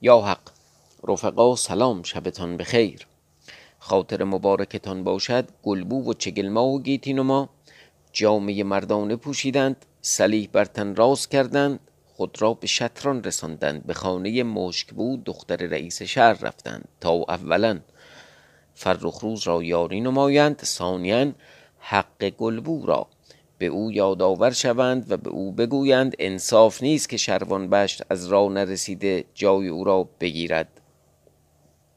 یا حق رفقا سلام شبتان بخیر. خاطر مبارکتان باشد گلبو و چگلما و گیتی جامعه مردانه پوشیدند سلیح بر تن راست کردند خود را به شطران رساندند به خانه مشکبو دختر رئیس شهر رفتند. تا اولا فرخروز را یاری نمایند ثانیا حق گلبو را به او یادآور شوند و به او بگویند انصاف نیست که شروان بشت از راه نرسیده جای او را بگیرد.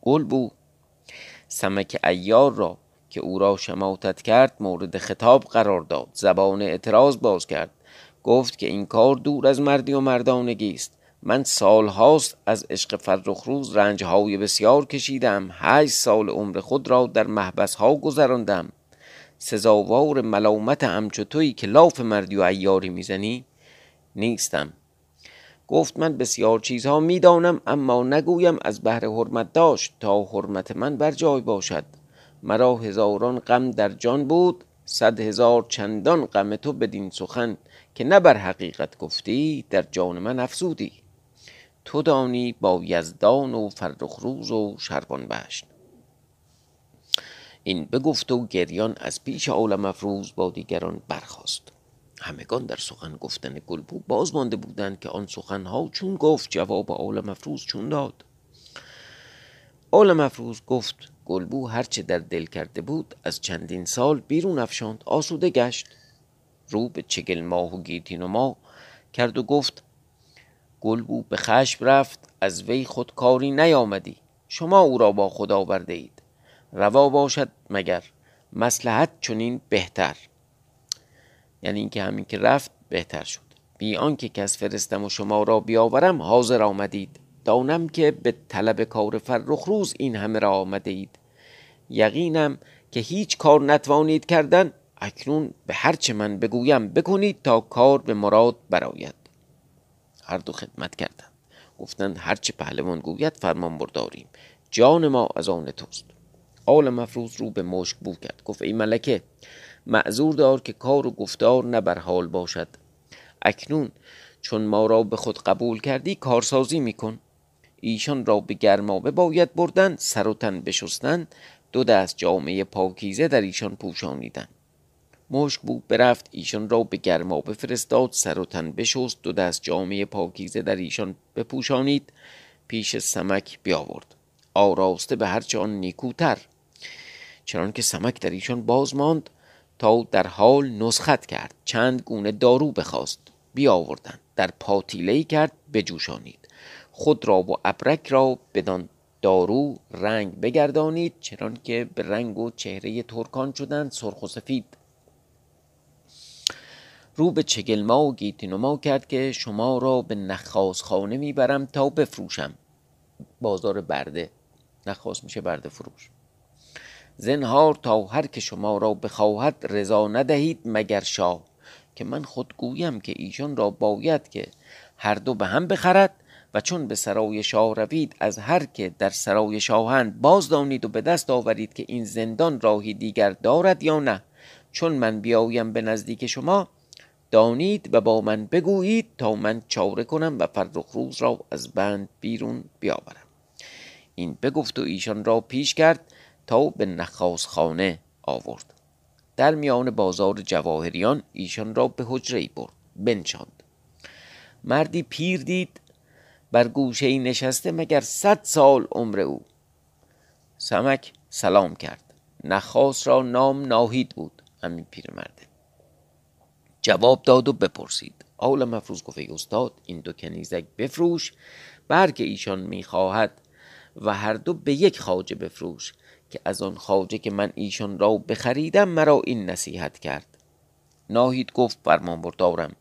گلبو سمک ایار را که او را شماتت کرد مورد خطاب قرار داد. زبان اعتراض باز کرد. گفت که این کار دور از مردی و مردانگی است. من سالهاست از عشق فرخروز رنجهای بسیار کشیدم. هشت سال عمر خود را در محبس ها گذراندم. سزاوار ملامت همچو که لاف مردی و ایاری می‌زنی؟ نیستم. گفت من بسیار چیزها می‌دانم اما نگویم از بهر حرمت داشت تا حرمت من بر جای باشد. مرا هزاران غم در جان بود صد هزار چندان غم تو بدین سخن که نه بر حقیقت گفتی در جان من افزودی. تو دانی با یزدان و فرخروز و شربان بشت این بگفت و گریان از پیش عالم افروز با دیگران برخاست. همگان در سخن گفتن گلبو باز مانده بودند که آن سخنها چون گفت جواب عالم افروز چون داد. عالم افروز گفت گلبو هرچه در دل کرده بود از چندین سال بیرون افشاند آسوده گشت. رو به چگل ماه و گیتین و ما کرد و گفت گلبو به خشم رفت از وی خود کاری نیامدی. شما او را با خدا آورده اید روا باشد مگر مسلحت چنین بهتر. یعنی اینکه همین که رفت بهتر شد. بی آنکه کس فرستم و شما را بیاورم حاضر آمدید. دانم که به طلب کار فرخ روز این همه را آمده اید یقینم که هیچ کار نتوانید کردن. اکنون به هرچه من بگویم بکنید تا کار به مراد براید هر دو خدمت کردند. گفتند هرچه پهلوان گوید فرمان برداریم. جان ما از آن توست. آل مفروض رو به مشک بو کرد. گفت ای ملکه معذور دار که کار و گفتار نه بر حال باشد. اکنون چون ما را به خود قبول کردی کارسازی میکن. ایشان را به گرمابه باید بردن سر و تن بشستن. دو دست جامعه پاکیزه در ایشان پوشانیدن. مشک بو برفت ایشان را به گرمابه فرستاد سر و تن بشست دو دست جامعه پاکیزه در ایشان بپوشانید. پیش سمک بیاورد. آراسته به هرچه آن نیکوتر. چنان که سمک در ایشان باز ماند تا در حال نسخت کرد چند گونه دارو بخواست بیاوردند در پاتیله کرد بجوشانید. خود را و ابرک را بدان دارو رنگ بگردانید چنان که به رنگ و چهره ترکان شدند سرخ و سفید. رو به چگلما و گیتینما کرد که شما را به نخاس خانه می‌برم تا بفروشم. بازار برده. نخواست میشه برده فروش. زنهار تا هر که شما را بخواهد رضا ندهید مگر شاه که من خود گویم که ایشان را باید که هر دو به هم بخرد و چون به سرای شاه روید از هر که در سرای شاهند باز دانید و به دست آورید که این زندان راهی دیگر دارد یا نه. چون من بیایم به نزدیک شما دانید و با من بگویید تا من چاره کنم و فرخ روز را از بند بیرون بیاورم. این بگفت و ایشان را پیش کرد تا به نخاس خانه آورد. در میان بازار جواهریان ایشان را به حجره برد بنشاند. مردی پیر دید بر گوشه نشسته مگر صد سال عمر او. سمک سلام کرد. نخاس را نام ناهید بود همین پیرمرده جواب داد و بپرسید. آول مفروض گفت استاد این دو کنیزک بفروش برگ ایشان می‌خواهد و هر دو به یک خاجه بفروش. که از آن خواجه که من ایشان را بخریدم مرا این نصیحت کرد. ناهید گفت فرمان بردارم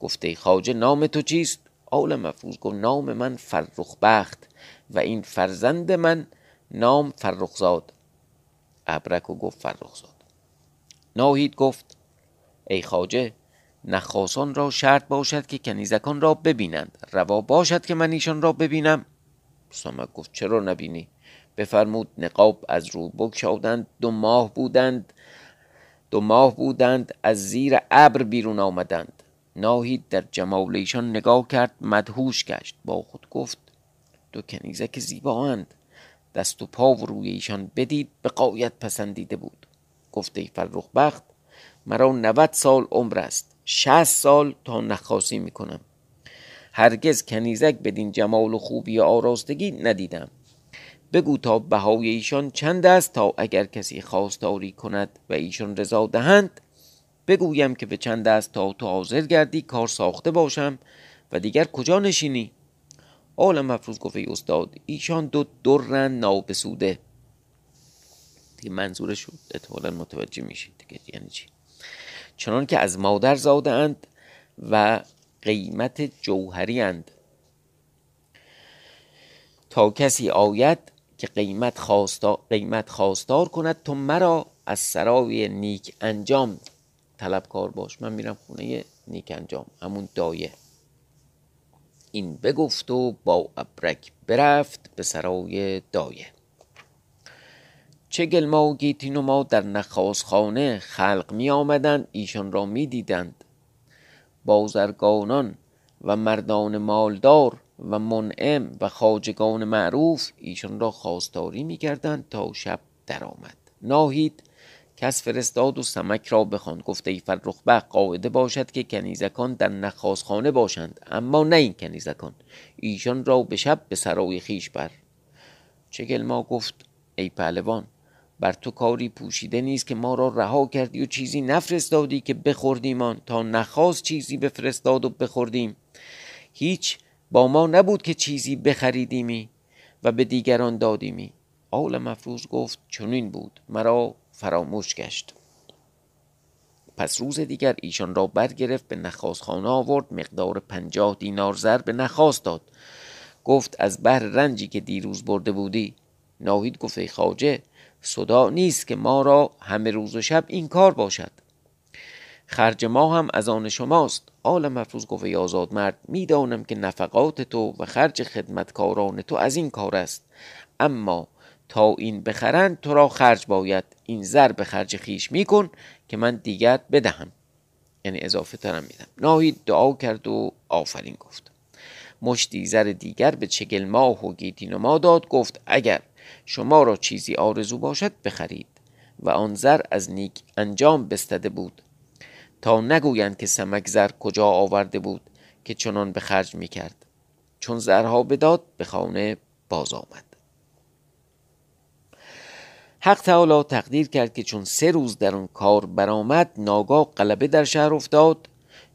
گفته خواجه نام تو چیست؟ آل مفروض گفت نام من فرخ بخت و این فرزند من نام فرخزاد ابرک و گفت فرخزاد ناهید گفت ای خواجه نخاسان را شرط باشد که کنیزکان را ببینند. روا باشد که من ایشان را ببینم. سامک گفت چرا نبینی؟ بفرمود نقاب از رو بگشادند. دو ماه بودند دو ماه بودند از زیر ابر بیرون آمدند. ناهید در جمال ایشان نگاه کرد مدهوش گشت. با خود گفت دو کنیزک زیبااند. دست و پا و روی ایشان بدید به قایت پسندیده بود. گفته فرخ بخت مرا نوت سال عمر است. شست سال تا نخاسی می‌کنم. هرگز کنیزک بدین جمال و خوبی و آراستگی ندیدم. بگو تا بهای ایشان چند است تا اگر کسی خواستاری کند و ایشان رضا دهند. بگویم که به چند است تا تو حاضر گردی کار ساخته باشم و دیگر کجا نشینی؟ آل مفروض گفت استاد ایشان دو درن نابسوده. دیگه منظورش احتمالا متوجه میشید دیگه یعنی چی؟ چنان که از مادر زاده اند و قیمت جوهری اند. تا کسی آید که قیمت خواستار, قیمت خواستار کند تو مرا از سرای نیک انجام. طلبکار باش. من میرم خونه نیک انجام. همون دایه. این بگفت و با ابرک برفت به سرای دایه. چه گلما و گیتینوما در نخاسخانه خلق می آمدند. ایشان را می دیدند. بازرگانان و مردان مالدار و منعم و خاجگان معروف ایشان را خواستاری می کردند تا شب درآمد. ناهید کس فرستاد و سمک را بخوان گفته ای فرخ قاعده باشد که کنیزکان در نخازخانه باشند اما نه این کنیزکان. ایشان را به شب به سرای خیش بر. چگل ما گفت ای پهلوان بر تو کاری پوشیده نیست که ما را رها کردی و چیزی نفرستادی که بخوردیمان. تا نخواست چیزی بفرستاد و بخوردیم. هیچ با ما نبود که چیزی بخریدیمی و به دیگران دادیمی. آل مفروض گفت چنین بود. مرا فراموش گشت. پس روز دیگر ایشان را برگرفت به نخواست خانه آورد. مقدار پنجاه دینار زر به نخواست داد. گفت از بهر رنجی که دیروز برده بودی. ناهید گفت ای خاجه صدا نیست که ما را همه روز و شب این کار باشد. خرج ما هم از آن شماست. آل مفروض گفت ای آزاد مرد می‌دانم که نفقات تو و خرج خدمتکاران تو از این کار است. اما تا این بخرند تو را خرج باید. این زر به خرج خیش میکن که من دیگر بدهم. یعنی اضافه ترم میدم. ناهید دعا کرد و آفرین گفت. مشتی زر دیگر به چگل ماه و گیتین ما داد گفت اگر شما را چیزی آرزو باشد بخرید. و آن زر از نیک انجام بستده بود. تا نگویند که سمک زر کجا آورده بود که چنان به خرج می‌کرد. چون زرها بداد به خانه باز آمد. حق تعالی تقدیر کرد که چون سه روز در آن کار برآمد ناگاه غلبه در شهر افتاد.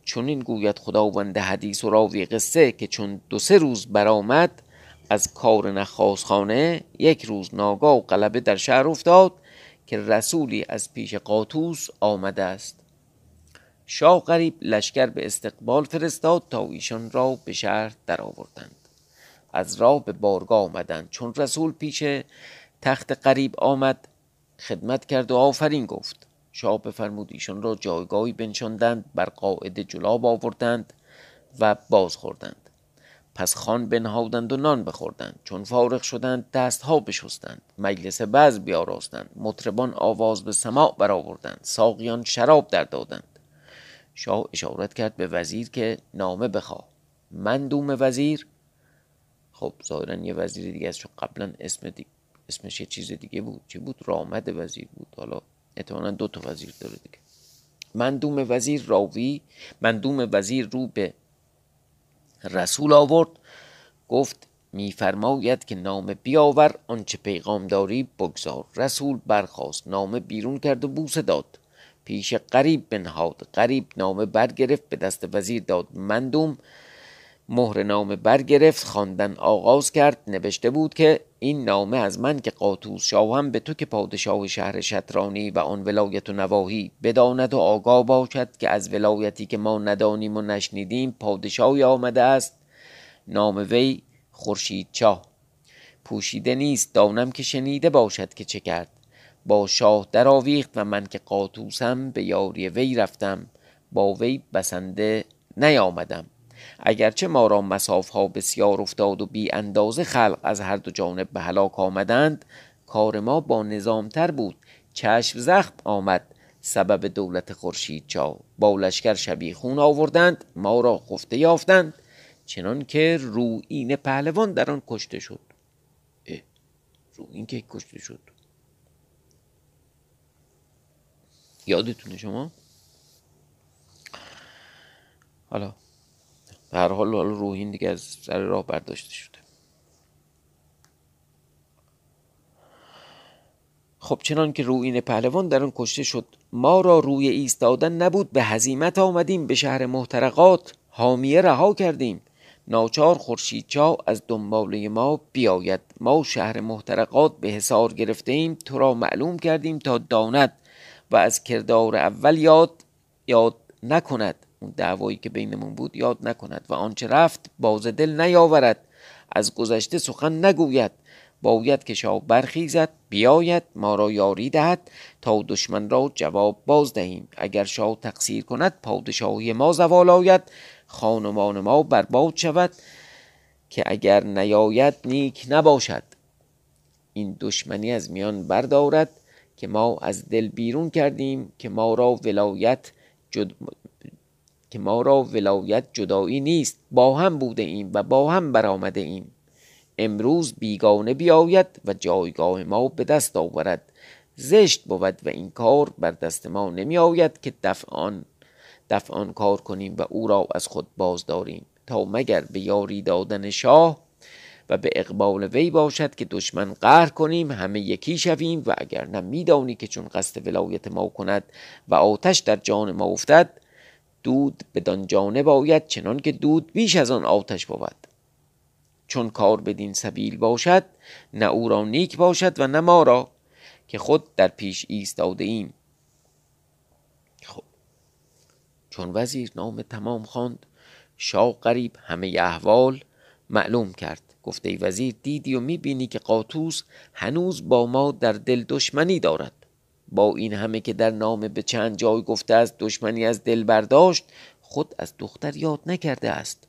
چون این گوید خداوند حدیث و راوی قصه که چون دو سه روز برآمد از کار نخاسخانه یک روز ناگاه و غلبه در شهر افتاد که رسولی از پیش قاطوس آمده است. شاه غریب لشکر به استقبال فرستاد تا ایشان را به شهر درآوردند. از راه به بارگاه آمدند. چون رسول پیش تخت قریب آمد خدمت کرد و آفرین گفت. شاه بفرمود ایشان را جایگاهی بنشاندند بر قاعده جلاب آوردند و باز خوردند پس خان بنهادند و نان بخوردند. چون فارغ شدند دستها بشستند مجلس بعض بیاراستند. مطربان آواز به سماع برآوردند. ساقیان شراب در دادند. شاه اشارت کرد به وزیر که نامه بخواه. مندوم وزیر. خب ظاهرا یه وزیر دیگه است چون قبلا اسم دیگه اسمش یه چیز دیگه بود. چی بود؟ رامد وزیر بود. حالا احتمالا دو تا وزیر داره دیگه. مندوم وزیر راوی. مندوم وزیر رو به رسول آورد. گفت میفرماید که نام بیاور آنچه پیغام داری بگذار. رسول برخواست نامه بیرون کرد و بوسه داد. پیش قریب بنهاد. قریب نامه برگرفت به دست وزیر داد مندوم. مهر نامه برگرفت خواندن آغاز کرد. نوشته بود که این نامه از من که قاطوس شاهم به تو که پادشاه شهر شطرانی و آن ولایت و نواهی بداند و آگاه باشد که از ولایتی که ما ندانیم و نشنیدیم پادشاهی آمده است. نام وی خورشید چاه پوشیده نیست. دانم که شنیده باشد که چه کرد. با شاه درآویخت و من که قاطوسم به یاری وی رفتم با وی بسنده نیامدم. اگرچه ما را مساف ها بسیار افتاد و بی اندازه خلق از هر دو جانب به هلاک آمدند کار ما با نظامتر بود. چشم زخم آمد. سبب دولت خورشید چا با لشکر شبیه خون آوردند ما را خفته یافتند. چنان که روین پهلوان در آن کشته شد. روین که کشته شد؟ یادتونه شما؟ حالا به هر حال روحین دیگه از سر راه برداشته شده. خب چنان که روین پهلوان در آن کشته شد ما را روی ایستادن نبود به هزیمت آمدیم به شهر محترقات حامیه رها کردیم. ناچار چا از دنباله ما بیاید. ما شهر محترقات به حسار گرفته ایم تو را معلوم کردیم تا داند و از کردار اول یاد یاد نکند اون دعوایی که بینمون بود یاد نکند و آنچه رفت باز دل نیاورد. از گذشته سخن نگوید. باید که شاه برخیزد بیاید ما را یاری دهد. تا دشمن را جواب باز دهیم. اگر شاه تقصیر کند پادشاهی ما زوال آید. خانمان ما برباد شود. که اگر نیاید نیک نباشد. این دشمنی از میان بردارد. که ما از دل بیرون کردیم که ما را ولایت جد... که ما را ولایت جدایی نیست. با هم بوده ایم و با هم برآمده ایم. امروز بیگانه بیاید و جایگاه ما به دست آورد. زشت بود و این کار بر دست ما نمی آید که دفعان دفعان کار کنیم و او را از خود باز داریم تا مگر به یاری دادن شاه و به اقبال وی باشد که دشمن قهر کنیم همه یکی شویم و اگر نه میدانی که چون قصد ولایت ما کند و آتش در جان ما افتد دود بدان جانه باید چنان که دود بیش از آن آتش بود. چون کار بدین سبیل باشد نه او را نیک باشد و نه ما را که خود در پیش ایستاده ایم. خب چون وزیر نام تمام خواند شاه قریب همه احوال معلوم کرد. گفته وزیر دیدی و می‌بینی که قاطوس هنوز با ما در دل دشمنی دارد. با این همه که در نام به چند جای گفته است دشمنی از دل برداشت خود از دختر یاد نکرده است.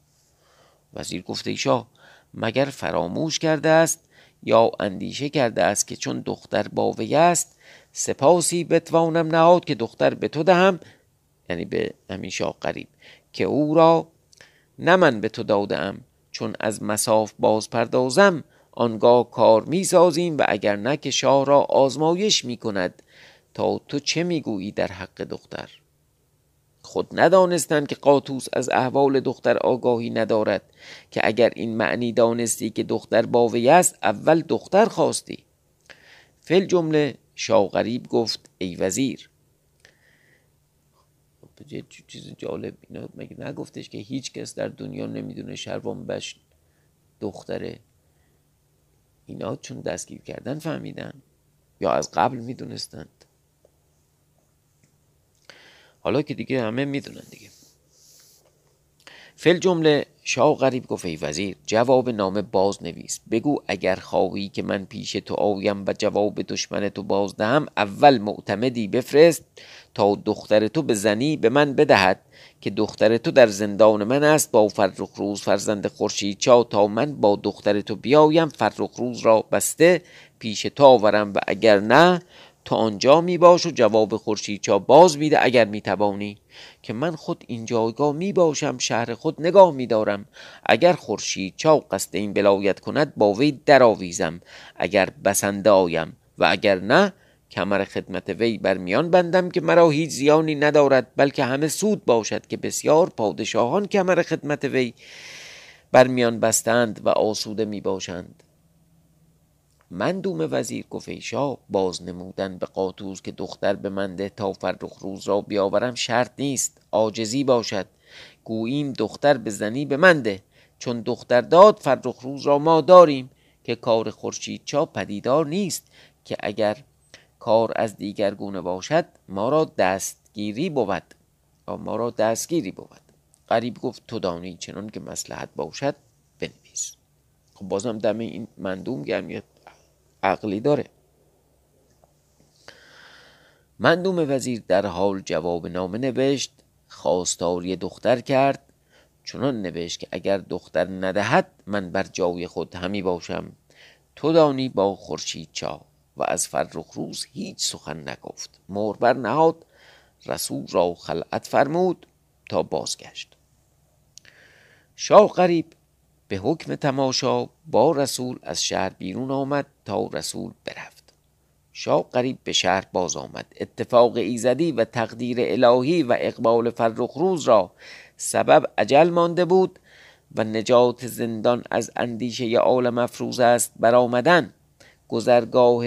وزیر گفته ای شاه مگر فراموش کرده است یا اندیشه کرده است که چون دختر با است سپاسی بتوانم نهاد که دختر به تو دهم؟ یعنی به همین شاه قریب که او را نه من به تو دادم چون از مساف باز پردازم آنگاه کار می سازیم و اگر نه که شاه را آزمایش می کند تا تو چه می گویی در حق دختر؟ خود ندانستند که قاطوس از احوال دختر آگاهی ندارد که اگر این معنی دانستی که دختر باوی است اول دختر خواستی. فل جمله شاه غریب گفت ای وزیر چیز جالب اینا مگه نگفتش که هیچ کس در دنیا نمی‌دونه شروان بش دختره اینا چون دستگیر کردن فهمیدن یا از قبل می‌دونستند؟ حالا که دیگه همه می‌دونن دیگه. فل جمله شاه غریب گفت ای وزیر جواب نامه باز نویس بگو اگر خواهی که من پیش تو آیم و جواب دشمن تو باز دهم اول معتمدی بفرست تا دختر تو به زنی به من بدهد که دختر تو در زندان من است. با فرخ روز فرزند خورشید چا تا من با دختر تو بیایم. فرخ روز را بسته پیش تو آورم و اگر نه تو آنجا می باش و جواب خورشید چا باز میده اگر می توانی که من خود این جایگاه می باشم شهر خود نگاه می دارم اگر خورشید چا قصد این بلایت کند با وی درآویزم. اگر بسنده آیم و اگر نه کمر خدمت وی بر میان بندم که مرا هیچ زیانی ندارد بلکه همه سود باشد که بسیار پادشاهان کمر خدمت وی بر میان بستند و آسوده می باشند مندوم وزیر گفت باز نمودن به قاطوس که دختر به منده تا فرخ روز را بیاورم شرط نیست عاجزی باشد. گوییم دختر به زنی به منده چون دختر داد فرخ روز را ما داریم که کار خورشید چا پدیدار نیست که اگر کار از دیگر گونه باشد ما را دستگیری بود. ما را دستگیری بود. قریب گفت تو دانی چنان که مسلحت باشد بنویس. خب بازم دم این مندوم گرمیت عقلی داره. مندوم وزیر در حال جواب نامه نوشت خواستاری دختر کرد. چنان نوشت که اگر دختر ندهد من بر جای خود همی باشم. تو دانی با خورشید چا و از فرخ روز هیچ سخن نگفت. مور نهاد رسول را خلعت فرمود تا بازگشت. شاه قریب به حکم تماشا با رسول از شهر بیرون آمد تا رسول برفت. شاه قریب به شهر باز آمد. اتفاق ایزدی و تقدیر الهی و اقبال فرخ روز را سبب عجل مانده بود و نجات زندان از اندیشه عالم افروز است برآمدن. گذرگاه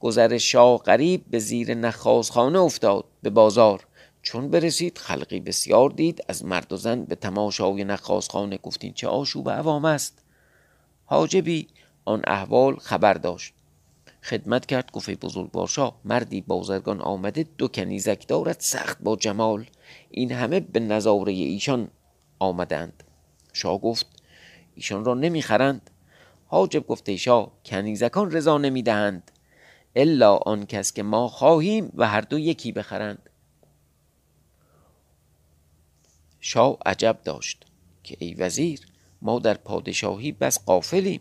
گذر شاه قریب به زیر نخازخانه افتاد به بازار. چون برسید خلقی بسیار دید از مرد و زن به تماشای نخازخانه گفتین چه آشوب عوام است. حاجبی آن احوال خبر داشت. خدمت کرد گفت بزرگوار شاه مردی بازرگان آمده دو کنیزک دارد سخت با جمال. این همه به نظاره ایشان آمدند. شاه گفت ایشان را نمی‌خرند. حاجب گفته شاه کنیزکان رضا نمی‌دهند. الا آن کس که ما خواهیم و هر دو یکی بخرند. شاه عجب داشت که ای وزیر ما در پادشاهی بس قافلیم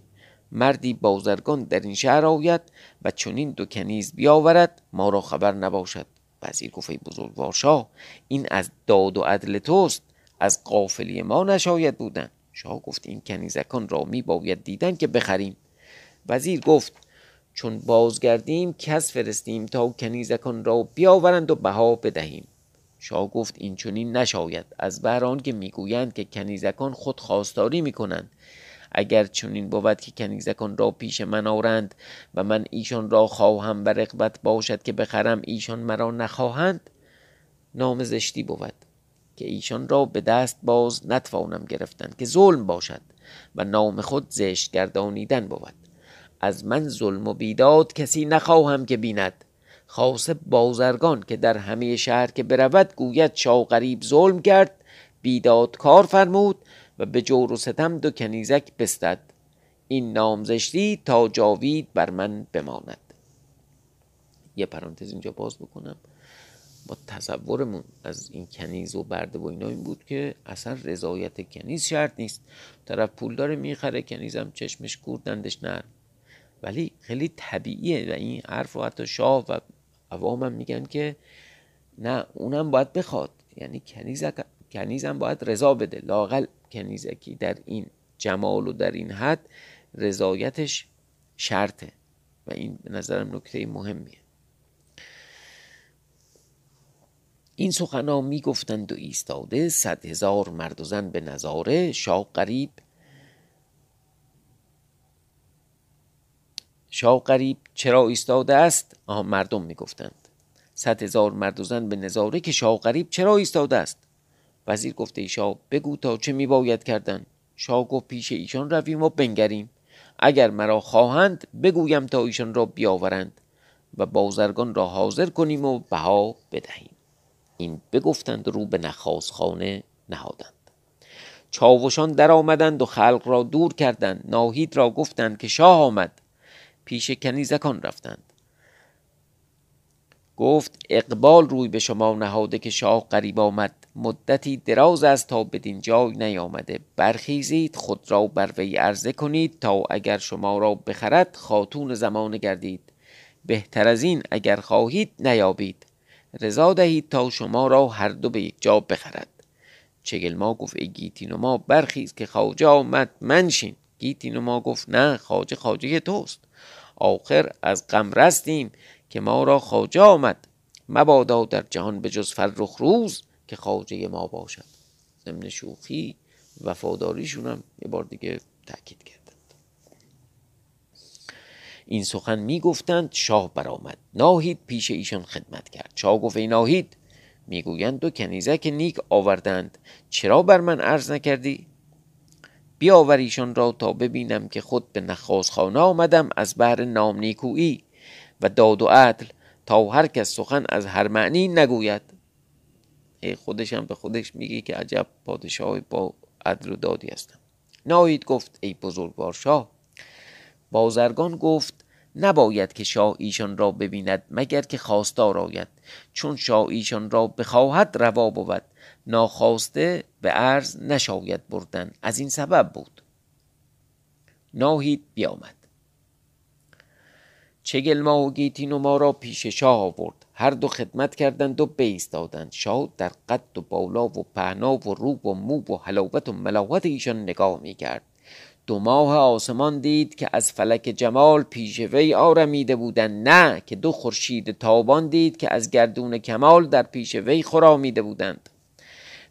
مردی بازرگان در این شهر آید و چنین دو کنیز بیاورد ما را خبر نباشد. وزیر گفت ای بزرگوار شاه این از داد و عدل توست از قافلی ما نشاید بودن. شاه گفت این کنیزکان را می باید دیدن که بخریم. وزیر گفت چون بازگردیم کس فرستیم تا کنیزکان را بیاورند و بها بدهیم. شاه گفت این چنین نشاید. از بهر که می‌گویند که کنیزکان خود خواستاری می‌کنند. اگر چنین بود که کنیزکان را پیش من آرند و من ایشان را خواهم و رقبت باشد که بخرم ایشان مرا نخواهند نام زشتی بود که ایشان را به دست باز نتوانم گرفتن که ظلم باشد و نام خود زشت گردانیدن بود. از من ظلم و بیداد کسی نخواهم که بیند. خاص بازرگان که در همه شهر که برود گوید شاه غریب ظلم کرد بیداد کار فرمود و به جور و ستم دو کنیزک بستد. این نامزشتی تا جاوید بر من بماند. یه پرانتز اینجا باز بکنم. با تصورمون از این کنیز و برده و اینا این بود که اصلا رضایت کنیز شرط نیست. طرف پول داره می‌خره کنیزم چشمش کوردندش نه ولی خیلی طبیعیه و این حرف و حتی شاه و عوامم میگن که نه اونم باید بخواد. یعنی کنیز کنیزم باید رضا بده. لاقل کنیزکی در این جمال و در این حد رضایتش شرطه. و این به نظرم نکته مهمیه. این سخنا می‌گفتند و ایستاده صد هزار مرد و زن به نظاره شاه قریب شاه قریب چرا ایستاده است؟ آها مردم می‌گفتند. صد هزار مرد و زن به نظاره که شاه قریب چرا ایستاده است؟ وزیر گفته ای شاه بگو تا چه میباید کردن. شاه گفت پیش ایشان رویم و بنگریم. اگر مرا خواهند بگویم تا ایشان را بیاورند و بازرگان را حاضر کنیم و بها بدهیم. این بگفتند رو به خانه نهادند. چاوشان در آمدند و خلق را دور کردند. ناهید را گفتند که شاه آمد. پیش کنیزکان رفتند. گفت اقبال روی به شما نهاده که شاه قریب آمد. مدتی دراز است تا بدین جای نیامده. برخیزید خود را بر وی عرضه کنید تا اگر شما را بخرد خاتون زمان گردید. بهتر از این اگر خواهید نیابید. رضا دهید تا شما را هر دو به یک جا بخرد. چگل ما گفت ای گیتین و ما برخیز که خواجه آمد منشین. گیتین و ما گفت نه خواجه خواجه توست. آخر از غم رستیم که ما را خواجه آمد. مبادا در جهان به جز فرخ روز که خواجه ما باشد. ضمن شوخی وفاداریشون هم یه بار دیگه تاکید کردند. این سخن می‌گفتند شاه برآمد. ناهید پیش ایشان خدمت کرد. شاه گفت ای ناهید می‌گویند دو کنیزک نیک آوردند. چرا بر من عرض نکردی؟ بیاور ایشان را تا ببینم که خود به نخازخانه آمدم از بهر نام نیکویی و داد و عدل تا هر کس سخن از هر معنی نگوید. خودش هم به خودش میگه که عجب پادشاه با عدل و دادی هستم. ناهید گفت ای بزرگوار شاه بازرگان گفت نباید که شاه ایشان را ببیند مگر که خواستار آید چون شاه ایشان را بخواهد روا بود. ناخواسته به عرض نشاید بردن. از این سبب بود. ناهید بیامد. چگل ما و گیتین ما را پیش شاه آورد. هر دو خدمت کردند و دادند شاه در قد و بالا و پهنا و رو و مو و حلاوت و ملاوت ایشان نگاه می کرد دو ماه آسمان دید که از فلک جمال پیش وی آرمیده بودند. نه که دو خورشید تابان دید که از گردون کمال در پیش وی خرامیده بودند.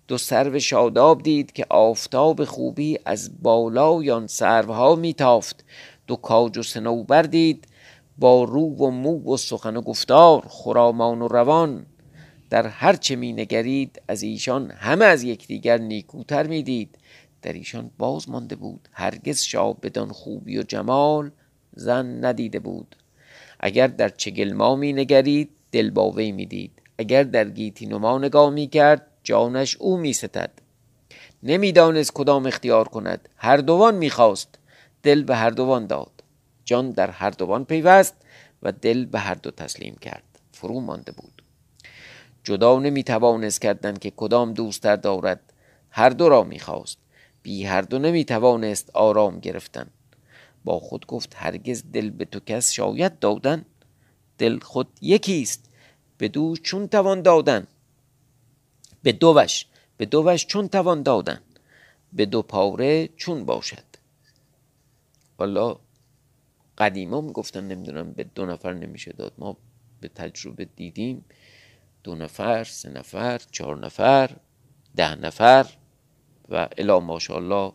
دو سرو شاداب دید که آفتاب خوبی از بالای آن سروها میتافت. دو کاج و سنوبر دید با رو و مو و سخن و گفتار خرامان و روان. در هر چه می نگرید از ایشان همه از یکدیگر نیکوتر می دید. در ایشان باز مانده بود هرگز شاه بدان خوبی و جمال زن ندیده بود. اگر در چگلما می نگرید دل با وی می دید. اگر در گیتینما نگاه می کرد جانش او می ستد نمی‌دانست کدام اختیار کند. هر دوان می‌خواست. دل به هر دوان داد. جان در هر دوان پیوست و دل به هر دو تسلیم کرد. فرو مانده بود. جدا نمی توانست کردن که کدام دوستتر دارد. هر دو را می‌خواست. بی هر دو نمی توانست آرام گرفتن. با خود گفت هرگز دل به تو کس شاید دادن. دل خود یکیست. به دو چون توان دادن. به دوش به دوش چون توان دادن به دو پاره چون باشد. والا قدیما می‌گفتن نمی‌دونم به دو نفر نمیشه داد. ما به تجربه دیدیم دو نفر سه نفر چهار نفر ده نفر و الا ماشاءالله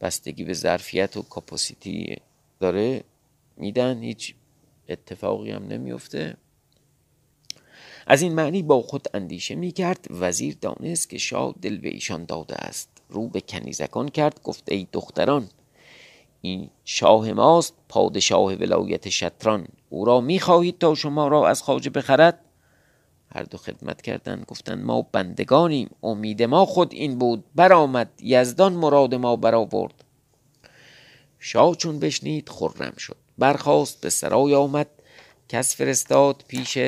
بستگی به ظرفیت و کاپاسیتی داره میدن هیچ اتفاقی هم نمیفته از این معنی با خود اندیشه می کرد وزیر دانست که شاه دل به ایشان داده است. رو به کنیزکان کرد گفت ای دختران این شاه ماست پادشاه ولایت شطران. او را می خواهید تا شما را از خواجه بخرد؟ هر دو خدمت کردند گفتند ما بندگانیم. امید ما خود این بود. برآمد. یزدان مراد ما برآورد. شاه چون بشنید خرم شد. برخاست به سرای آمد. کس فرستاد پیش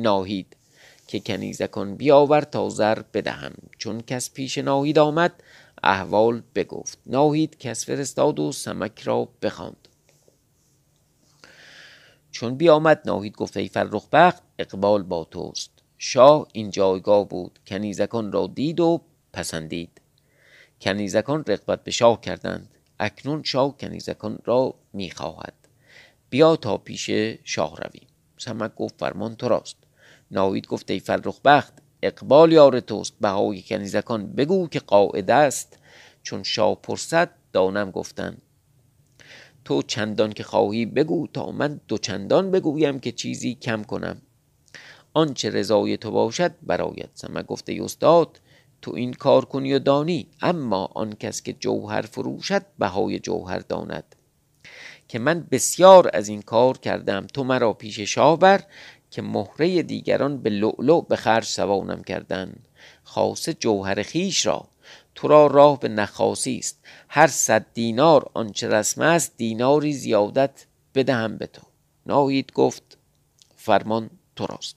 ناهید که کنیزکان بیاور تا زر بدهم. چون کس پیش ناهید آمد احوال بگفت. ناهید کس فرستاد و سمک را بخواند. چون بیامد ناهید گفت ای فرخ بخت اقبال با توست. شاه این جایگاه بود. کنیزکان را دید و پسندید. کنیزکان رقبت به شاه کردند. اکنون شاه کنیزکان را می‌خواهد. بیا تا پیش شاه رویم. سمک گفت فرمان تو راست. ناوید گفت ای فرخ بخت اقبال یار توست. بهای کنیزکان بگو که قاعده است. چون شاه پرسد دانم گفتن. تو چندان که خواهی بگو تا من دو چندان بگویم که چیزی کم کنم. آنچه رضای تو باشد برایت سمک گفته استاد تو این کار کنی و دانی. اما آن کس که جوهر فروشد بهای جوهر داند. که من بسیار از این کار کردم. تو مرا پیش شاه بر. که مهره دیگران به لؤلؤ به خرج سوانم کردن خاصه جوهر خیش را. تو را راه به نخاسی است. هر صد دینار آنچه رسم است دیناری زیادت بدهم به تو. ناهید گفت فرمان تو راست.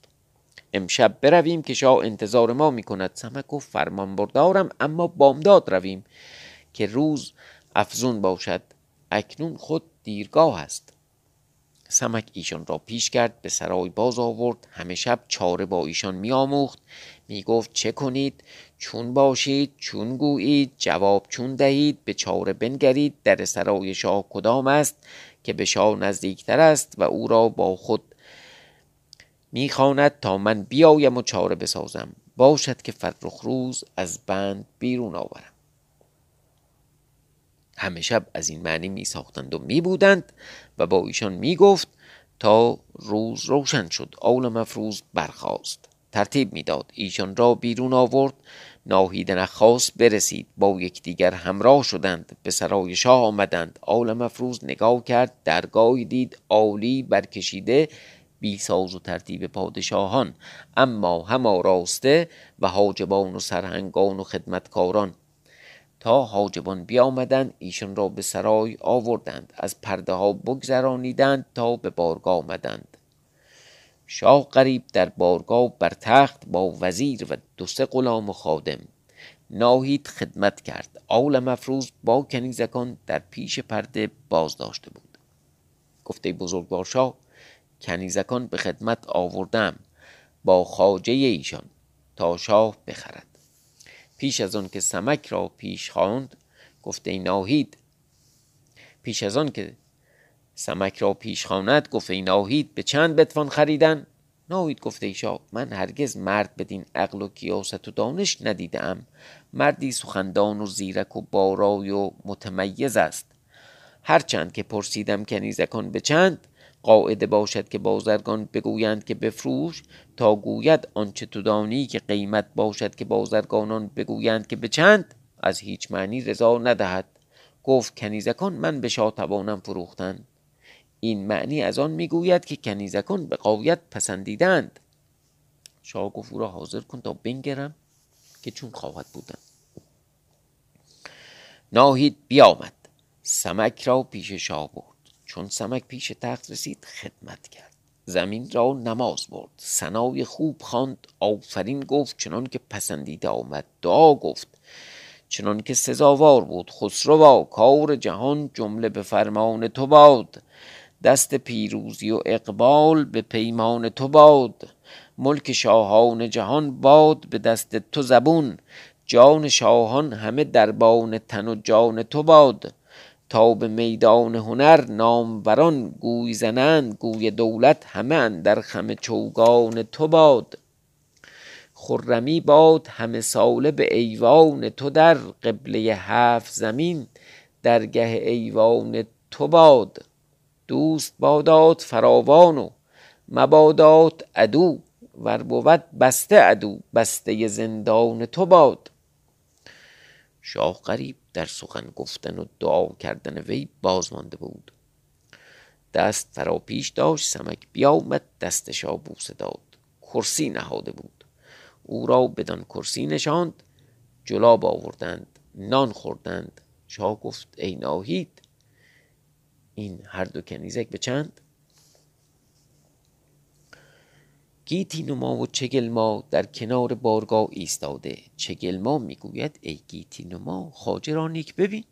امشب برویم که شاه انتظار ما می کند سمک گفت فرمان بردارم اما بامداد رویم که روز افزون باشد. اکنون خود دیرگاه است. سمک ایشان را پیش کرد به سرای باز آورد. همه شب چاره با ایشان می آموخت می گفت چه کنید؟ چون باشید چون گویید جواب چون دهید به چاره بنگرید. در سرای شاه کدام است که به شاه نزدیکتر است و او را با خود می‌خواند تا من بیایم و چاره بسازم. باشد که فرخ روز از بند بیرون آورم. همه شب از این معنی می ساختند و می بودند و با ایشان می گفت تا روز روشن شد. آول مفروض برخاست. ترتیب می‌داد. ایشان را بیرون آورد. ناهید نخواست برسید. با یکدیگر همراه شدند. به سرای شاه آمدند. آل مفروض نگاه کرد. درگاهی دید. عالی برکشیده. بی ساز و ترتیب پادشاهان. اما هم راسته و حاجبان و سرهنگان و خدمتکاران تا حاجبان بیامدند ایشان را به سرای آوردند از پرده ها بگذرانیدند تا به بارگاه آمدند. شاه قریب در بارگاه بر تخت با وزیر و دو سه غلام خادم ناهید خدمت کرد. آول مفروض با کنیزکان در پیش پرده باز داشته بود گفته بزرگوار شاه کنیزکان به خدمت آوردم با خاجه ایشان تا شاه بخرد. پیش از آن که سمک را پیش خواند گفته ای ناهید. پیش از آن که سمک را پیش خواند گفت ای ناهید به چند بتوان خریدن؟ ناهید گفته ای شاه من هرگز مرد بدین عقل و کیاست و دانش ندیدم مردی سخندان و زیرک و بارای و متمیز است. هرچند که پرسیدم کنیزکان به چند؟ قاعده باشد که بازرگان بگویند که بفروش تا گوید آنچه تو دانی که قیمت باشد که بازرگانان بگویند که به چند از هیچ معنی رضا ندهد. گفت کنیزکان من به شاه توانم فروختن. این معنی از آن می‌گوید که کنیزکان به قایت پسندیدند. شاه گفت او را حاضر کن تا بنگرم که چون خواهد بودن ناهید بیامد. سمک را پیش شاه برد. چون سمک پیش تخت رسید خدمت کرد. زمین را نماز برد. سنای خوب خواند. آفرین گفت چنان که پسندیده آمد. دعا گفت. چنان که سزاوار بود. خسروا کار جهان جمله به فرمان تو باد. دست پیروزی و اقبال به پیمان تو باد. ملک شاهان جهان باد به دست تو زبون. جان شاهان همه دربان تن و جان تو باد. به میدان هنر ناموران گوی زنند گوی دولت همه در خم چوگان تو باد. خرمی باد همه ساله به ایوان تو در قبله هفت زمین درگه ایوان تو باد. دوست بادات فراوان و مبادات عدو ور بود بسته عدو بسته زندان تو باد. شاه غریب در سخن گفتن و دعا کردن وی باز مانده بود. دست فرا پیش داشت سمک بیامد دستشا بوسه داد. کرسی نهاده بود. او را بدان کرسی نشاند جلاب آوردند نان خوردند. شاه گفت ای ناهید این هر دو کنیزک به چند؟ گیتی نما و چگلما در کنار بارگاه ایستاده. چگلما می‌گوید؟ ای گیتی نما خاجه را نیک ببین.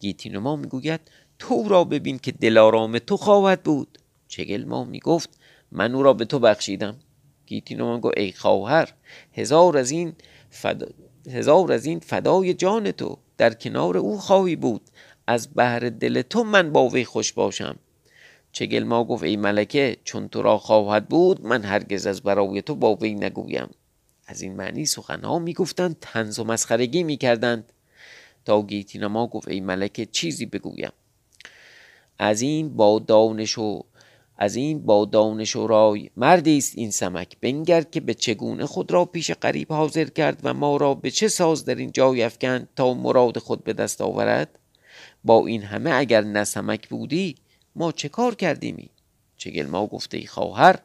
گیتی نما می‌گوید تو را ببین که دلارام تو خواهد بود. چگلما می‌گفت من او را به تو بخشیدم. گیتی نما گفت ای خواهر هزار از این فدا... هزار از این فدای جان تو در کنار او خواهی بود. از بهر دل تو من با وی خوش باشم. چگل ما گفت ای ملکه چون تو را خواهد بود من هرگز از برای تو با وی نگویم. از این معنی سخنها می‌گفتند تنز و مسخرگی می‌کردند. تا گیتینما گفت ای ملکه چیزی بگویم. از این با دانش و از این با دانش و رای مردی است این سمک. بنگر که به چگونه خود را پیش قریب حاضر کرد و ما را به چه ساز در این جای افکند تا مراد خود به دست آورد؟ با این همه اگر نه سمک بودی ما چه کار کردیمی؟ چگل ما گفته ای خواهر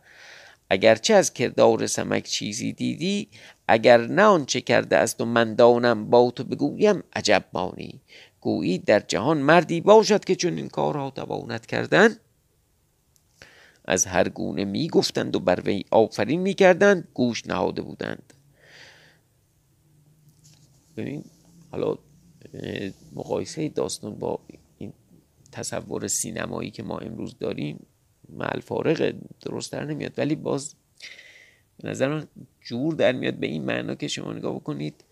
اگرچه از کردار سمک چیزی دیدی اگر نه آنچه کرده است و من دانم با تو بگویم عجب مانی. گویی در جهان مردی باشد که چون این کارها تواند کردن. از هر گونه می گفتند و بر وی آفرین می کردند گوش نهاده بودند. ببین حالا مقایسه داستان با تصور سینمایی که ما امروز داریم مع فارغ درست در نمیاد. ولی باز به نظر من جور در میاد به این معنا که شما نگاه بکنید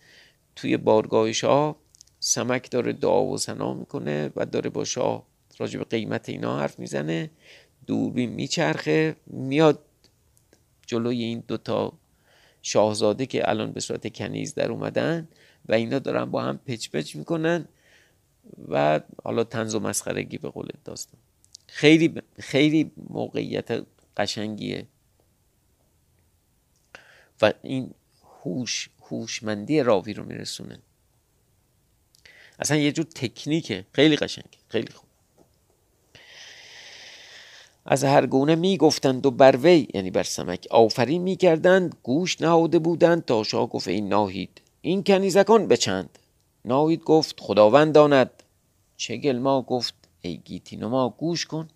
توی بارگاه شاه سمک داره دعا و سنا می‌کنه و داره با شاه راجع به قیمت اینا حرف می‌زنه دوربین میچرخه میاد جلوی این دوتا شاهزاده که الان به صورت کنیز در اومدن و اینا دارن با هم پچ پچ می‌کنن. و حالا تنز و مسخرگی به قول داستان. خیلی خیلی موقعیت قشنگیه. و این هوش هوشمندی راوی رو میرسونه. اصلا یه جور تکنیکه. خیلی قشنگ خیلی خوب. از هر گونه می‌گفتند و بر وی یعنی بر سمک آفرین می‌کردند گوش نهاده بودند تا شاه گفت این ناهید این کنیزکان بچند ناهید گفت خداوند داند. چگل ما گفت ای گیتینما گوش کن.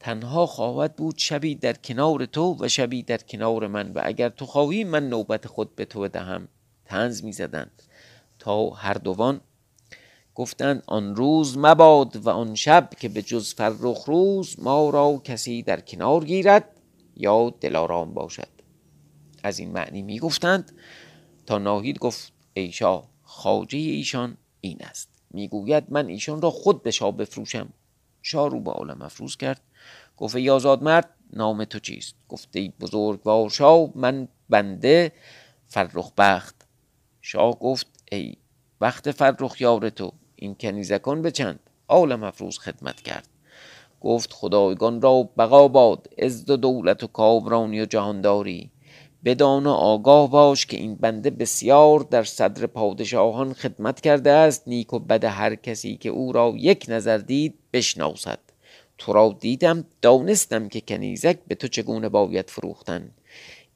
تنها خواهد بود شبی در کنار تو و شبی در کنار من و اگر تو خواهی من نوبت خود به تو دهم تنز می‌زدند. تا هر دوان گفتند آن روز مباد و آن شب که به جز فرخ روز ما را کسی در کنار گیرد یا دلارام باشد. از این معنی می‌گفتند. تا ناهید گفت ای شاه خاجه ایشان این است. می‌گوید من ایشان را خود به شاه بفروشم. شاه رو به عالم افروز کرد. گفت ای آزاد مرد نام تو چیست؟ گفته ای بزرگوار شاه من بنده فرخ بخت. شاه گفت ای وقت فرخ یار تو این کنیزکان به چند؟ عالم افروز خدمت کرد. گفت خدایگان را بقا باد عزت و دولت و کامرانی و جهانداری. بدان و آگاه باش که این بنده بسیار در صدر پادشاهان خدمت کرده است. نیک و بد هر کسی که او را یک نظر دید بشناسد. تو را دیدم دانستم که کنیزک به تو چگونه باید فروختن.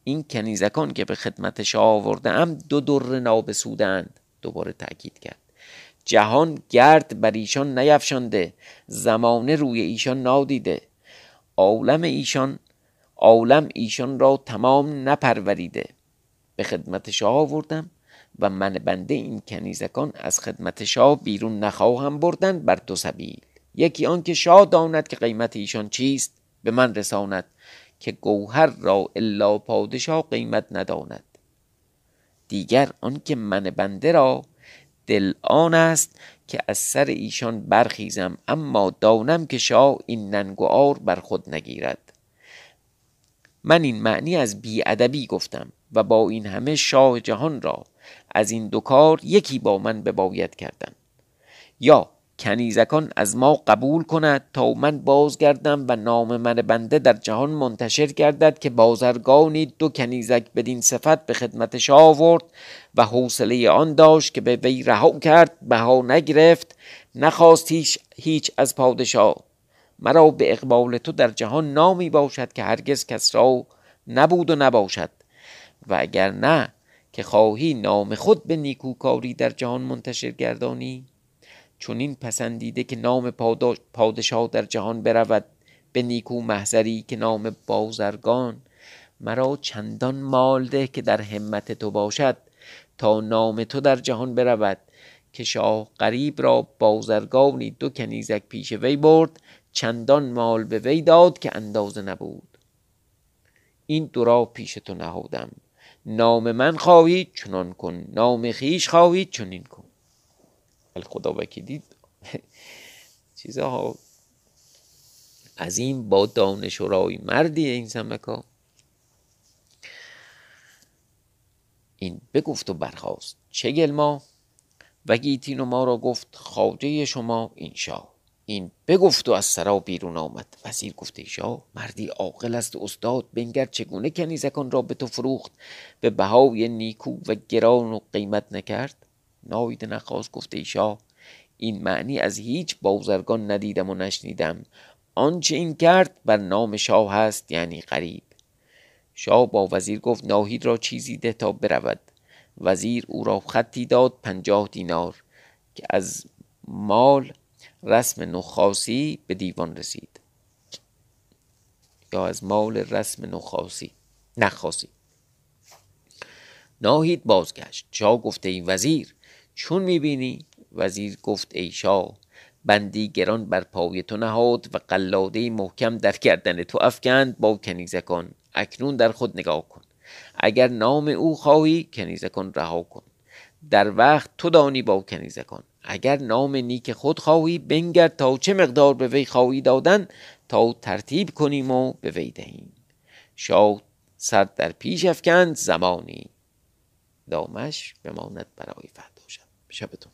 این کنیزکان که به خدمت شاه آورده ام دو در نابسودند. دوباره تاکید کرد. جهان گرد بر ایشان نیفشانده. زمانه روی ایشان نادیده. عالم ایشان عالم ایشان را تمام نپروریده. به خدمت شاه آوردم و من بنده این کنیزکان از خدمت شاه بیرون نخواهم بردن بر دو سبیل. یکی آن که شاه داند که قیمت ایشان چیست به من رساند که گوهر را الا پادشاه قیمت نداند. دیگر آن که من بنده را دل آن است که از سر ایشان برخیزم اما دانم که شاه این ننگ و آر بر خود نگیرد. من این معنی از بیادبی گفتم و با این همه شاه جهان را از این دو کار یکی با من بباید کردن. یا کنیزکان از ما قبول کند تا من بازگردم و نام من بنده در جهان منتشر گردد که بازرگانی دو کنیزک بدین صفت به خدمت شاه آورد و حوصله آن داشت که به وی رها کرد بها نگرفت نخواست هیچ, هیچ از پادشاه مرا به اقبال تو در جهان نامی باشد که هرگز کس را نبود و نباشد. و اگر نه که خواهی نام خود به نیکوکاری در جهان منتشر گردانی. چون این پسندیده که نام پادشاه در جهان برود به نیکو محضری که نام بازرگان. مرا چندان مال ده که در همت تو باشد تا نام تو در جهان برود. که شاه قریب را بازرگانی دو کنیزک پیش وی برد چندان مال به وی داد که اندازه نبود. این دو را پیش تو نهادم. نام من خواهید چنان کن. نام خیش خواهید چنین کن. خدا وکیلی چیزها. از این با دانش و رای مردی این سمکا. این بگفت و برخواست چه گلما و گیتین و ما را گفت خاجه شما این شاه این بگفت و از سرا بیرون آمد. وزیر گفته شاه مردی عاقل است استاد بنگر چگونه کنیزکان را به تو فروخت؟ به بهای نیکو و گران و قیمت نکرد؟ ناید نخواست گفته شاه این معنی از هیچ بازرگان ندیدم و نشنیدم. آنچه این کرد بر نام شاه هست یعنی غریب. شاه با وزیر گفت ناهید را چیزی ده تا برود. وزیر او را خطی داد پنجاه دینار که از مال رسم نخاسی به دیوان رسید. یا از مال رسم نخاسی. نخاسی. ناهید بازگشت. شاه گفته این وزیر چون می‌بینی؟ وزیر گفت ای شاه بندی گران بر پای تو نهاد و قلاده محکم در گردن تو افکند. با کنیزکان اکنون در خود نگاه کن. اگر نام او خواهی کنیزکان رها کن. در وقت تو دانی با کنیزکان. اگر نام نیک خود خواهی بنگر تا چه مقدار به وی خواهی دادن تا ترتیب کنیم و به وی دهیم. شاه سر در پیش افکند زمانی. دامش بماند برای فردا شب شبتون